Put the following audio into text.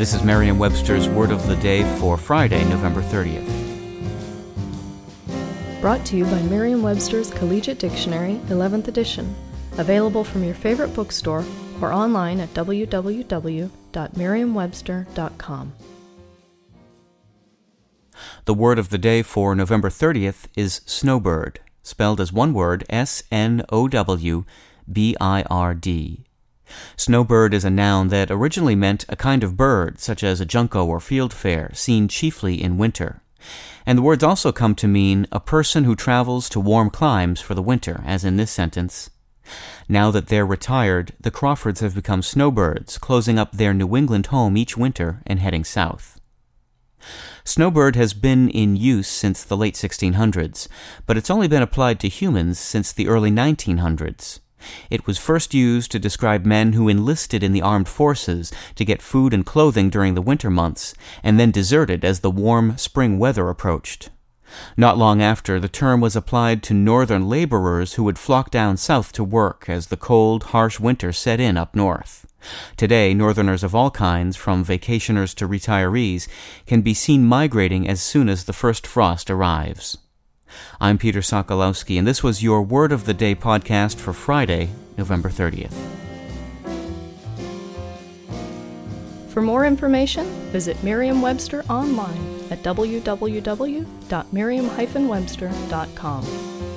This is Merriam Webster's Word of the Day for Friday, November 30th. Brought to you by Merriam Webster's Collegiate Dictionary, 11th edition. Available from your favorite bookstore or online at www.merriam-webster.com. The word of the day for November 30th is snowbird, spelled as one word S N O W B I R D. Snowbird is a noun that originally meant a kind of bird, such as a junco or fieldfare, seen chiefly in winter. And the words also come to mean a person who travels to warm climes for the winter, as in this sentence. Now that they're retired, the Crawfords have become snowbirds, closing up their New England home each winter and heading south. Snowbird has been in use since the late 1600s, but it's only been applied to humans since the early 1900s. It was first used to describe men who enlisted in the armed forces to get food and clothing during the winter months, and then deserted as the warm spring weather approached. Not long after, the term was applied to northern laborers who would flock down south to work as the cold, harsh winter set in up north. Today, northerners of all kinds, from vacationers to retirees, can be seen migrating as soon as the first frost arrives. I'm Peter Sokolowski, and this was your Word of the Day podcast for Friday, November 30th. For more information, visit Merriam Webster online at www.merriam-webster.com.